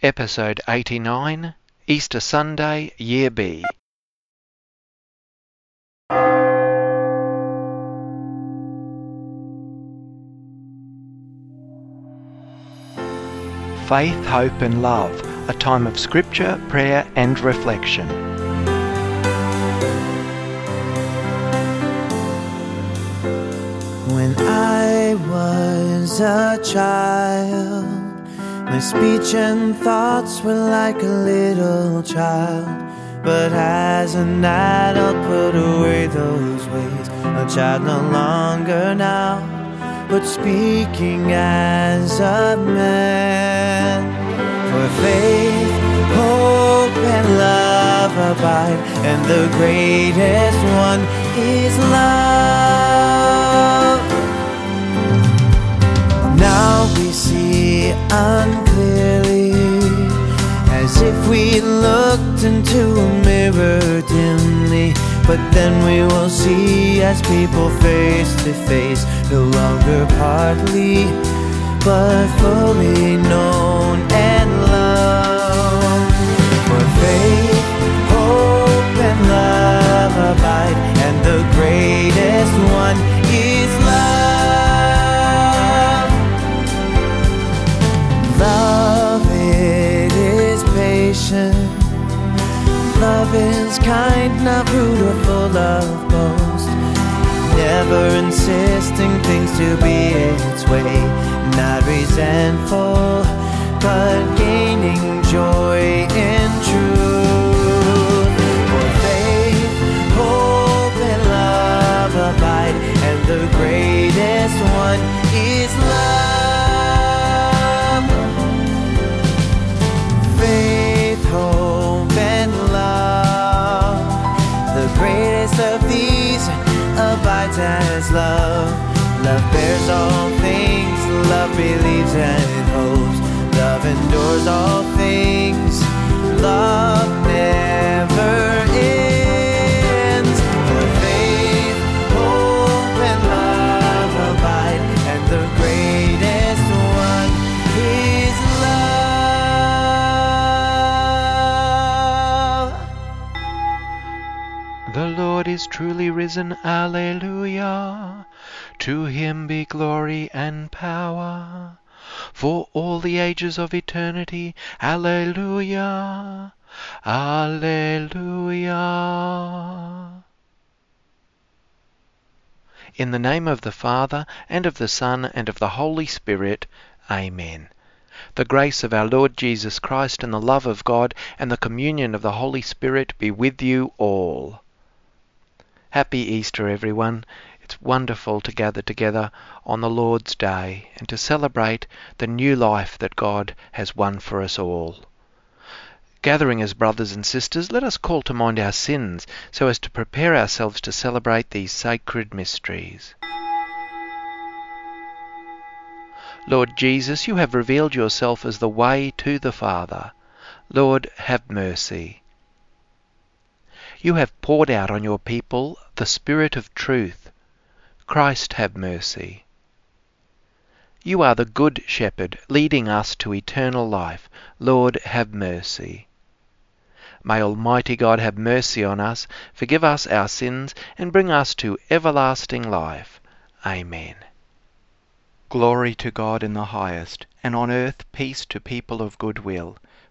Episode 89 Easter Sunday, Year B. Faith, Hope and Love, a time of scripture, prayer and reflection. When I was a child, my speech and thoughts were like a little child. But as an adult, put away those ways. A child no longer now, but speaking as a man. For faith, hope, and love abide, and the greatest one is love. If looked into a mirror dimly. But then we will see as people face to face, no longer partly, but fully known and loved. For faith, hope, and love abide, and the greatest one is Love is kind, not rude or full of boast. Never insisting things to be its way. Not resentful, but love. Love bears all things, love believes and hopes. Love endures all The Lord is truly risen, Alleluia. To him be glory and power for all the ages of eternity. Alleluia. Alleluia. In the name of the Father, and of the Son, and of the Holy Spirit. Amen. The grace of our Lord Jesus Christ, and the love of God, and the communion of the Holy Spirit be with you all. Happy Easter, everyone. It's wonderful to gather together on the Lord's Day and to celebrate the new life that God has won for us all. Gathering as brothers and sisters, let us call to mind our sins so as to prepare ourselves to celebrate these sacred mysteries. Lord Jesus, you have revealed yourself as the way to the Father. Lord, have mercy. You have poured out on your people the Spirit of truth. Christ, have mercy. You are the Good Shepherd, leading us to eternal life. Lord, have mercy. May Almighty God have mercy on us, forgive us our sins, and bring us to everlasting life. Amen. Glory to God in the highest, and on earth peace to people of good will.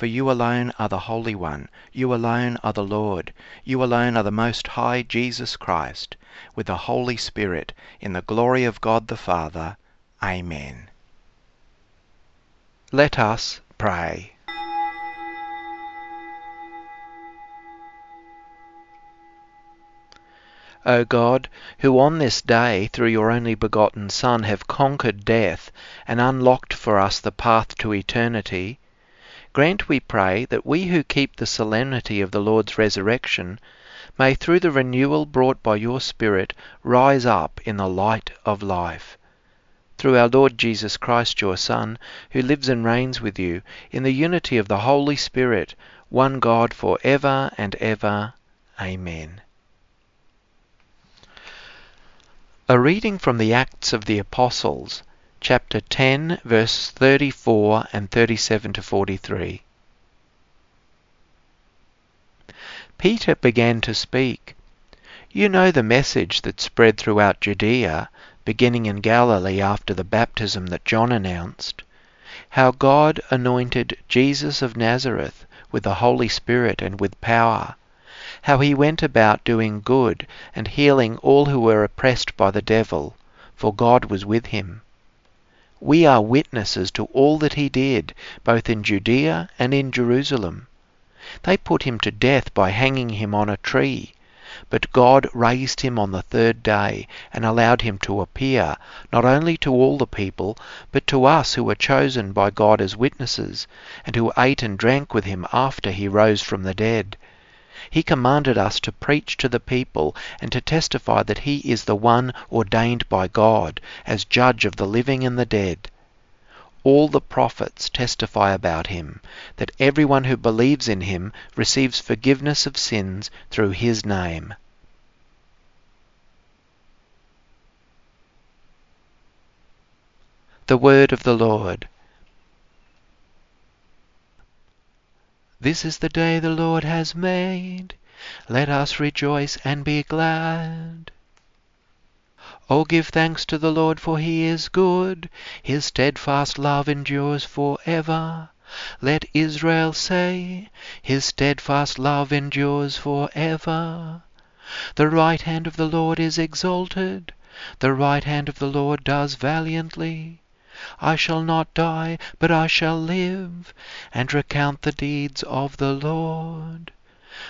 For you alone are the Holy One, you alone are the Lord, you alone are the Most High Jesus Christ, with the Holy Spirit, in the glory of God the Father. Amen. Let us pray. O God, who on this day, through your only begotten Son, have conquered death and unlocked for us the path to eternity, Grant, we pray, that we who keep the solemnity of the Lord's resurrection may, through the renewal brought by your Spirit, rise up in the light of life. Through our Lord Jesus Christ, your Son, who lives and reigns with you in the unity of the Holy Spirit, one God for ever and ever. Amen. A reading from the Acts of the Apostles, chapter 10, verse 34 and 37 to 43. Peter began to speak. You know the message that spread throughout Judea, beginning in Galilee after the baptism that John announced. How God anointed Jesus of Nazareth with the Holy Spirit and with power how he went about doing good and healing all who were oppressed by the devil, for God was with him. We are witnesses to all that he did, both in Judea and in Jerusalem. They put him to death by hanging him on a tree, but God raised him on the third day and allowed him to appear, not only to all the people, but to us who were chosen by God as witnesses, and who ate and drank with him after he rose from the dead. He commanded us to preach to the people and to testify that he is the one ordained by God as judge of the living and the dead. All the prophets testify about him, that everyone who believes in him receives forgiveness of sins through his name. The Word of the Lord. This is the day the Lord has made. Let us rejoice and be glad. Oh, give thanks to the Lord, for he is good. His steadfast love endures for ever. Let Israel say, His steadfast love endures for ever. The right hand of the Lord is exalted. The right hand of the Lord does valiantly. I shall not die, but I shall live, and recount the deeds of the Lord.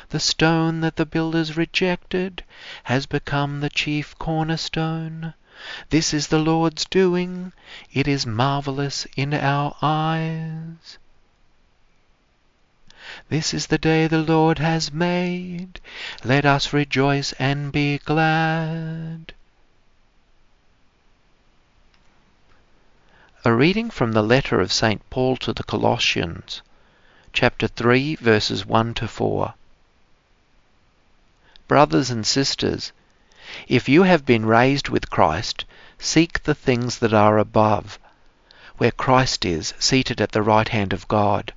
The stone that the builders rejected has become the chief cornerstone. This is the Lord's doing. It is marvelous in our eyes. This is the day the Lord has made. Let us rejoice and be glad. A reading from the letter of St. Paul to the Colossians, chapter 3, verses 1 to 4. Brothers and sisters, if you have been raised with Christ, seek the things that are above, where Christ is, seated at the right hand of God.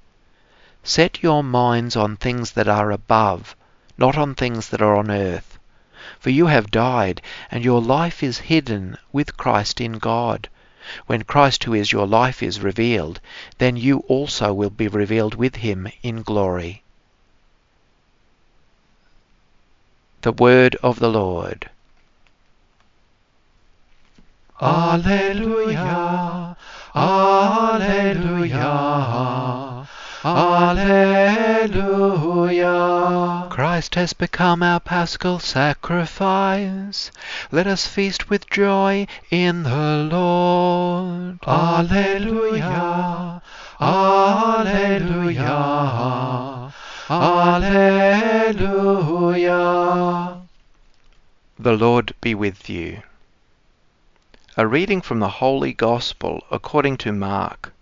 Set your minds on things that are above, not on things that are on earth. For you have died, and your life is hidden with Christ in God. When Christ, who is your life, is revealed, then you also will be revealed with him in glory. The Word of the Lord. Alleluia, Alleluia, Alleluia. Christ has become our paschal sacrifice. Let us feast with joy in the Lord. Alleluia, Alleluia, Alleluia. The Lord be with you. A reading from the Holy Gospel according to Mark,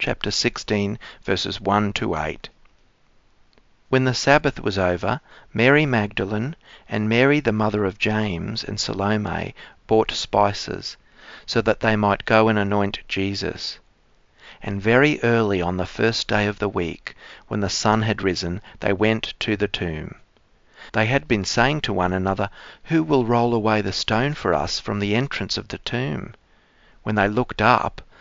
chapter 16, verses 1 to 8. When the Sabbath was over, Mary Magdalene and Mary the mother of James and Salome bought spices, so that they might go and anoint Jesus. And very early on the first day of the week, when the sun had risen, they went to the tomb. They had been saying to one another, Who will roll away the stone for us from the entrance of the tomb? When they looked up,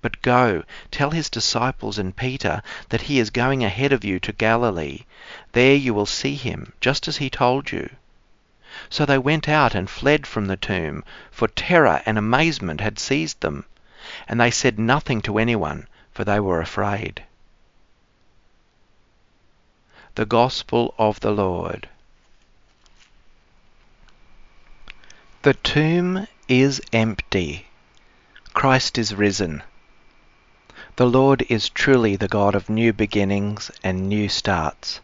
But go, tell his disciples and Peter that he is going ahead of you to Galilee. There you will see him, just as he told you. So they went out and fled from the tomb, for terror and amazement had seized them. And they said nothing to anyone, for they were afraid. The Gospel of the Lord. The tomb is empty. Christ is risen. The Lord is truly the God of new beginnings and new starts.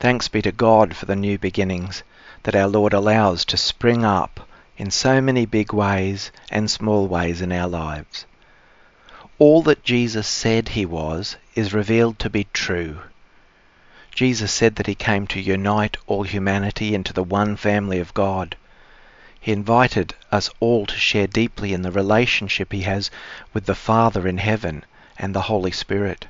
Thanks be to God for the new beginnings that our Lord allows to spring up in so many big ways and small ways in our lives. All that Jesus said he was is revealed to be true. Jesus said that he came to unite all humanity into the one family of God. He invited us all to share deeply in the relationship he has with the Father in heaven and the Holy Spirit.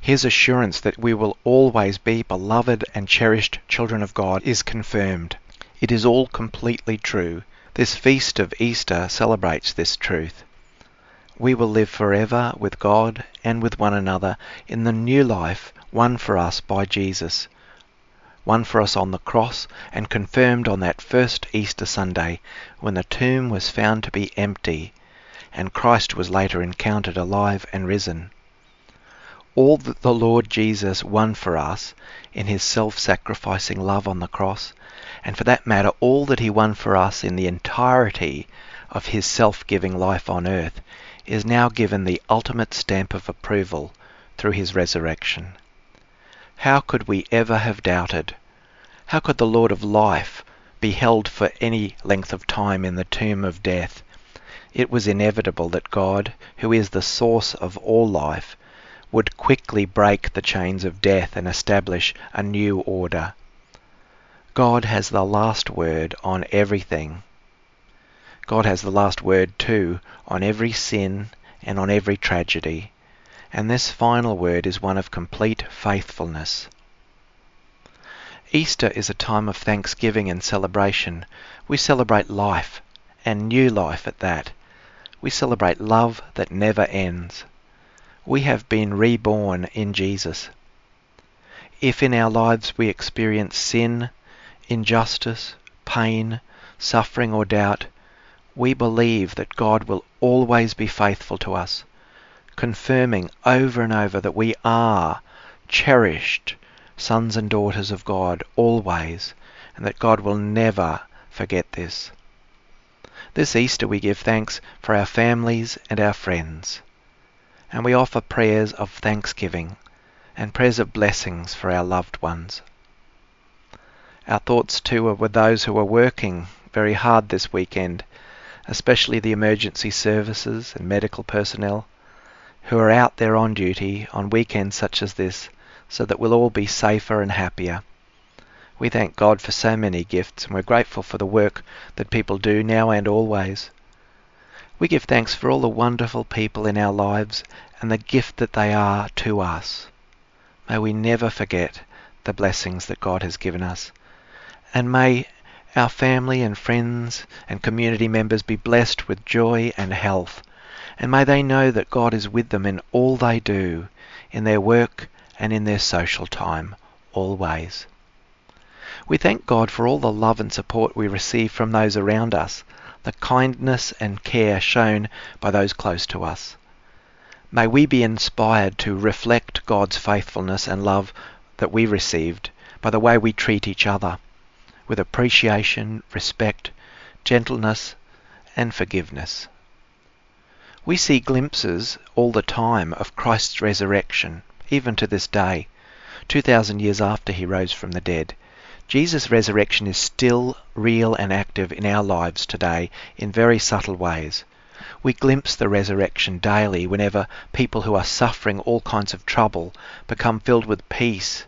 His assurance that we will always be beloved and cherished children of God is confirmed. It is all completely true. This feast of Easter celebrates this truth. We will live forever with God and with one another in the new life won for us by Jesus, won for us on the cross and confirmed on that first Easter Sunday when the tomb was found to be empty and Christ was later encountered alive and risen. All that the Lord Jesus won for us in his self-sacrificing love on the cross, and for that matter, all that he won for us in the entirety of his self-giving life on earth, is now given the ultimate stamp of approval through his resurrection. How could we ever have doubted? How could the Lord of life be held for any length of time in the tomb of death it was inevitable that God, who is the source of all life, would quickly break the chains of death and establish a new order. God has the last word on everything. God has the last word too on every sin and on every tragedy. And this final word is one of complete faithfulness. Easter is a time of thanksgiving and celebration. We celebrate life, and new life at that. We celebrate love that never ends. We have been reborn in Jesus. If in our lives we experience sin, injustice, pain, suffering, or doubt, we believe that God will always be faithful to us, confirming over and over that we are cherished sons and daughters of God always, and that God will never forget this. This Easter we give thanks for our families and our friends. And we offer prayers of thanksgiving and prayers of blessings for our loved ones. Our thoughts too are with those who are working very hard this weekend, especially the emergency services and medical personnel who are out there on duty on weekends such as this so that we'll all be safer and happier. We thank God for so many gifts and we're grateful for the work that people do now and always. We give thanks for all the wonderful people in our lives and the gift that they are to us. May we never forget the blessings that God has given us. And may our family and friends and community members be blessed with joy and health. And may they know that God is with them in all they do, in their work and in their social time, always. We thank God for all the love and support we receive from those around us, the kindness and care shown by those close to us. May we be inspired to reflect God's faithfulness and love that we received by the way we treat each other, with appreciation, respect, gentleness, and forgiveness. We see glimpses all the time of Christ's resurrection, even to this day, 2,000 years after he rose from the dead. Jesus' resurrection is still real and active in our lives today in very subtle ways. We glimpse the resurrection daily whenever people who are suffering all kinds of trouble become filled with peace,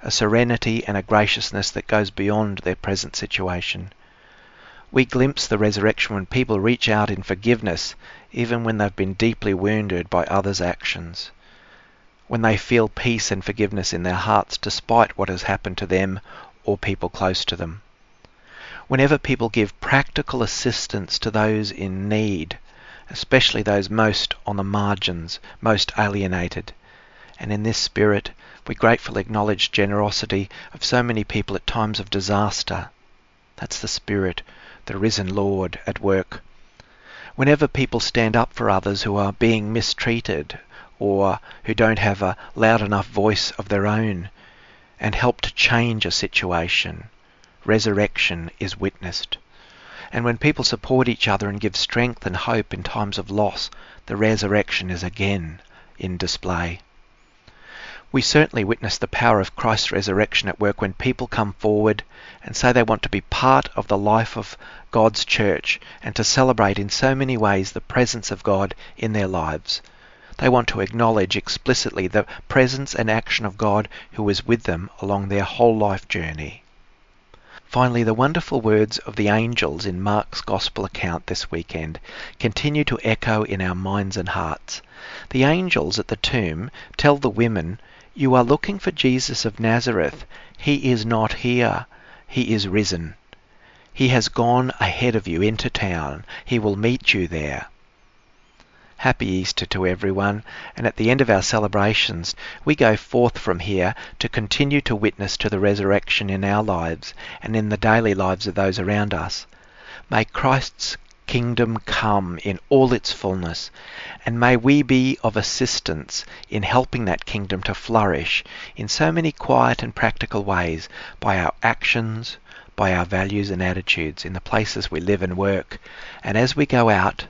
a serenity and a graciousness that goes beyond their present situation. We glimpse the resurrection when people reach out in forgiveness even when they've been deeply wounded by others' actions. When they feel peace and forgiveness in their hearts despite what has happened to them or people close to them. Whenever people give practical assistance to those in need, especially those most on the margins, most alienated. And in this spirit, we gratefully acknowledge generosity of so many people at times of disaster. That's the spirit, the risen Lord at work. Whenever people stand up for others who are being mistreated or who don't have a loud enough voice of their own and help to change a situation, resurrection is witnessed. And when people support each other and give strength and hope in times of loss, the resurrection is again in display. We certainly witness the power of Christ's resurrection at work when people come forward and say they want to be part of the life of God's church and to celebrate in so many ways the presence of God in their lives. They want to acknowledge explicitly the presence and action of God who is with them along their whole life journey. Finally, the wonderful words of the angels in Mark's Gospel account this weekend continue to echo in our minds and hearts. The angels at the tomb tell the women you are looking for Jesus of Nazareth. He is not here. He is risen. He has gone ahead of you into town. He will meet you there. Happy Easter to everyone, and at the end of our celebrations, we go forth from here to continue to witness to the resurrection in our lives and in the daily lives of those around us. May Christ's kingdom come in all its fullness, and may we be of assistance in helping that kingdom to flourish in so many quiet and practical ways by our actions, by our values and attitudes in the places we live and work. And as we go out,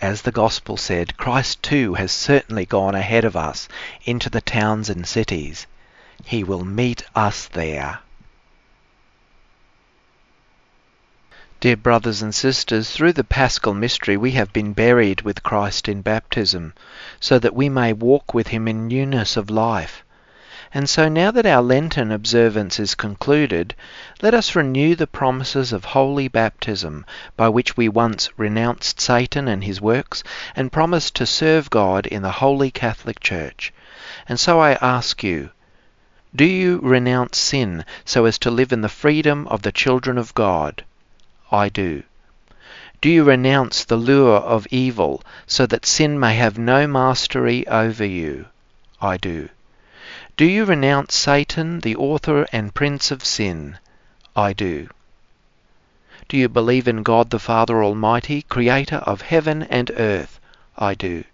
as the Gospel said, Christ too has certainly gone ahead of us into the towns and cities. He will meet us there. Dear brothers and sisters, through the paschal mystery we have been buried with Christ in baptism, so that we may walk with him in newness of life. And so now that our Lenten observance is concluded, let us renew the promises of holy baptism, by which we once renounced Satan and his works, and promised to serve God in the Holy Catholic Church. And so I ask you, do you renounce sin so as to live in the freedom of the children of God? I do. Do you renounce the lure of evil so that sin may have no mastery over you? I do. Do you renounce Satan, the author and prince of sin? I do. Do you believe in God the Father Almighty, creator of heaven and earth? I do.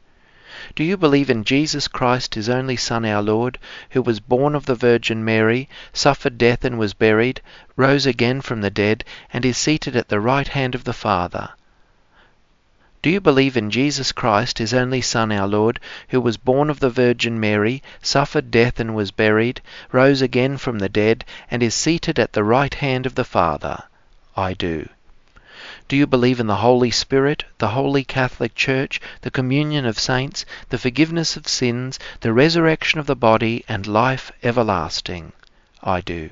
Do you believe in Jesus Christ, his only Son, our Lord, who was born of the Virgin Mary, suffered death and was buried, rose again from the dead, and is seated at the right hand of the Father? Do you believe in Jesus Christ, his only Son, our Lord, who was born of the Virgin Mary, suffered death and was buried, rose again from the dead, and is seated at the right hand of the Father? I do. Do you believe in the Holy Spirit, the Holy Catholic Church, the communion of saints, the forgiveness of sins, the resurrection of the body, and life everlasting? I do.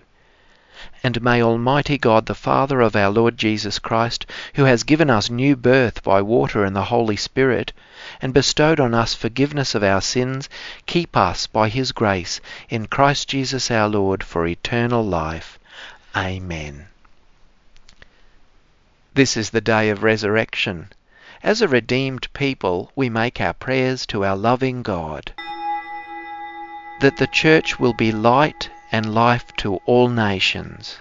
And may Almighty God, the Father of our Lord Jesus Christ, who has given us new birth by water and the Holy Spirit, and bestowed on us forgiveness of our sins, keep us by his grace in Christ Jesus our Lord for eternal life. Amen. This is the day of resurrection. As a redeemed people, we make our prayers to our loving God. That the church will be light and life to all nations.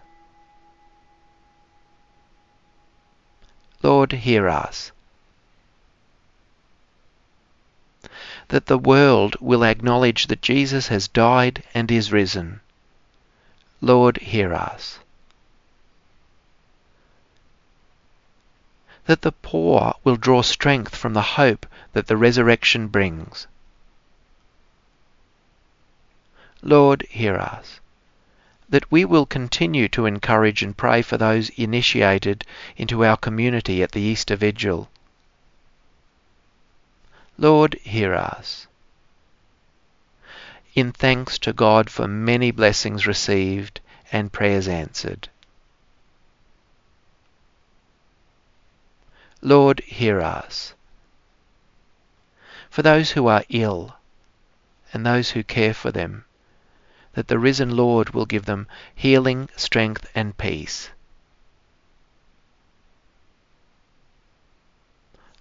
Lord, hear us. That the world will acknowledge that Jesus has died and is risen. Lord, hear us. that the poor will draw strength from the hope that the resurrection brings. Lord, hear us. That we will continue to encourage and pray for those initiated into our community at the Easter Vigil. Lord, hear us. In thanks to God for many blessings received and prayers answered. Lord, hear us. For those who are ill and those who care for them, that the risen Lord will give them healing, strength, and peace.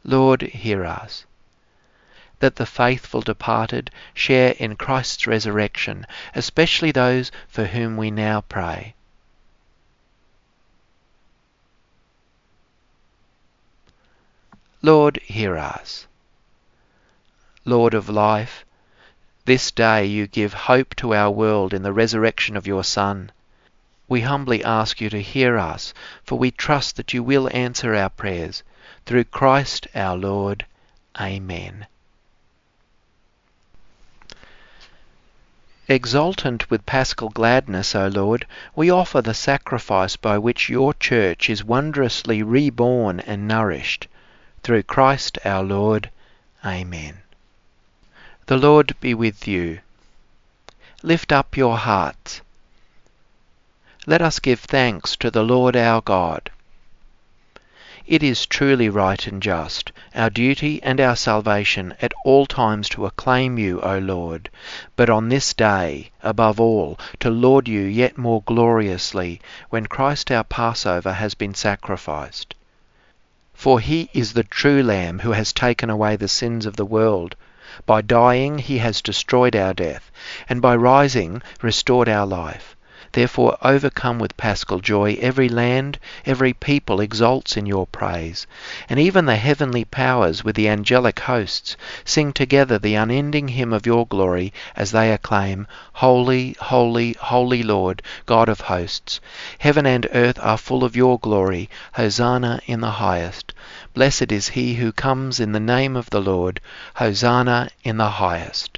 Lord, hear us. That the faithful departed share in Christ's resurrection, especially those for whom we now pray. Lord, hear us. Lord of life, this day you give hope to our world in the resurrection of your Son. We humbly ask you to hear us, for we trust that you will answer our prayers. Through Christ our Lord. Amen. Exultant with paschal gladness, O Lord, we offer the sacrifice by which your church is wondrously reborn and nourished through Christ our Lord. Amen. The Lord be with you. Lift up your hearts. Let us give thanks to the Lord our God. It is truly right and just, our duty and our salvation at all times to acclaim you, O Lord, but on this day, above all, to laud you yet more gloriously, when Christ our Passover has been sacrificed. For he is the true Lamb who has taken away the sins of the world. By dying he has destroyed our death, and by rising restored our life. Therefore, overcome with paschal joy, every land, every people exults in your praise, and even the heavenly powers with the angelic hosts sing together the unending hymn of your glory as they acclaim, Holy, holy, holy Lord, God of hosts. Heaven and earth are full of your glory. Hosanna in the highest. Blessed is he who comes in the name of the Lord. Hosanna in the highest.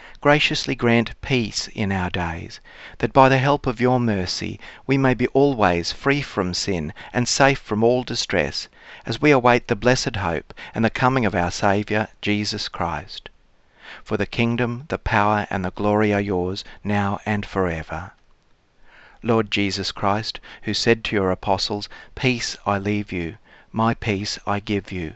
graciously grant peace in our days, that by the help of your mercy we may be always free from sin and safe from all distress, as we await the blessed hope and the coming of our Saviour, Jesus Christ. For the kingdom, the power, and the glory are yours, now and for forever. Lord Jesus Christ, who said to your apostles, Peace I leave you, my peace I give you.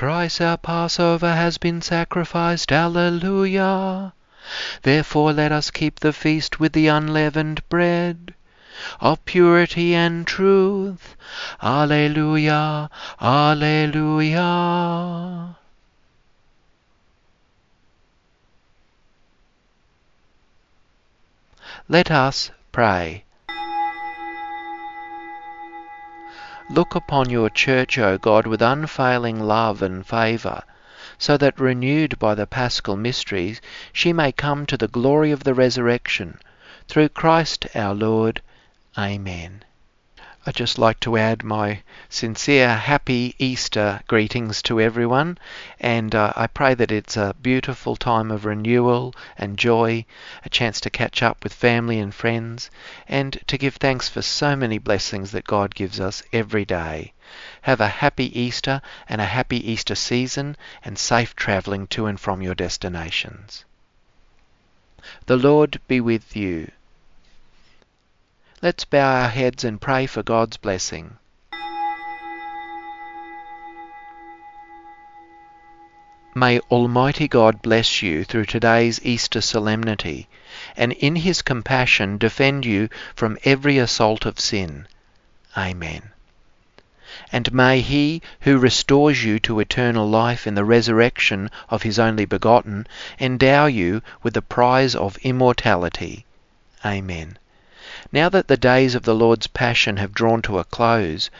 Christ our Passover has been sacrificed. Alleluia. Therefore let us keep the feast with the unleavened bread of purity and truth. Alleluia. Alleluia. Let us pray. Look upon your church, O God, with unfailing love and favour, so that renewed by the paschal mysteries she may come to the glory of the resurrection. Through Christ our Lord. Amen. I'd just like to add my sincere happy Easter greetings to everyone, and uh, I pray that it's a beautiful time of renewal and joy, a chance to catch up with family and friends, and to give thanks for so many blessings that God gives us every day. Have a happy Easter and a happy Easter season, and safe travelling to and from your destinations. The Lord be with you. Let's bow our heads and pray for God's blessing. May Almighty God bless you through today's Easter solemnity, and in His compassion defend you from every assault of sin. Amen. And may He who restores you to eternal life in the resurrection of His only begotten endow you with the prize of immortality. Amen. Now that the days of the Lord's Passion have drawn to a close,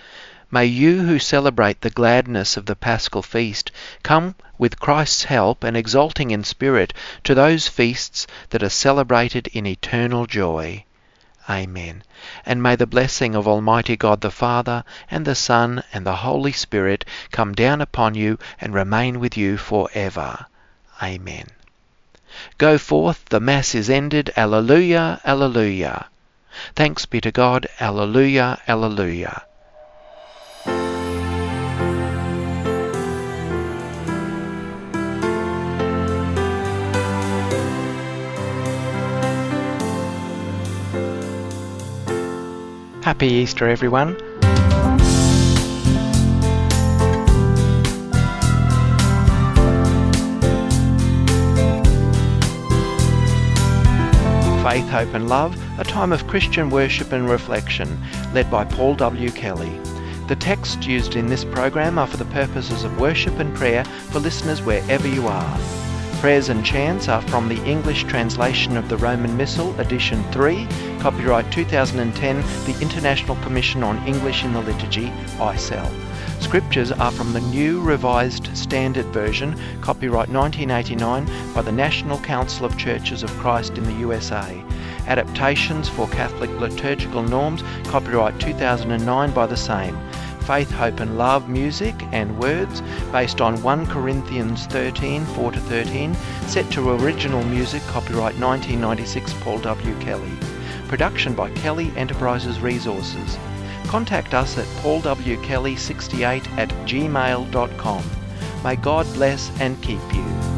May you who celebrate the gladness of the Paschal feast come with Christ's help and exulting in spirit to those feasts that are celebrated in eternal joy. Amen. And may the blessing of Almighty God the Father, and the Son, and the Holy Spirit come down upon you and remain with you for ever. Amen. Go forth, the Mass is ended. Alleluia, Alleluia. Thanks be to God. Alleluia, Alleluia. Happy Easter, everyone. Faith, Hope and Love, a time of Christian worship and reflection, led by Paul W. Kelly. The texts used in this program are for the purposes of worship and prayer for listeners wherever you are. Prayers and chants are from the English translation of the Roman Missal, edition 3, copyright 2010, the International Commission on English in the Liturgy, ICEL. Scriptures are from the New Revised Standard Version, copyright 1989 by the National Council of Churches of Christ in the USA. Adaptations for Catholic liturgical norms, copyright 2009 by the same. Faith, Hope and Love music and words based on 1 Corinthians 13 4 to 13, set to original music, copyright 1996 Paul W. Kelly. Production by Kelly Enterprises Resources. Contact us at paulwkelly68 at gmail.com. May God bless and keep you.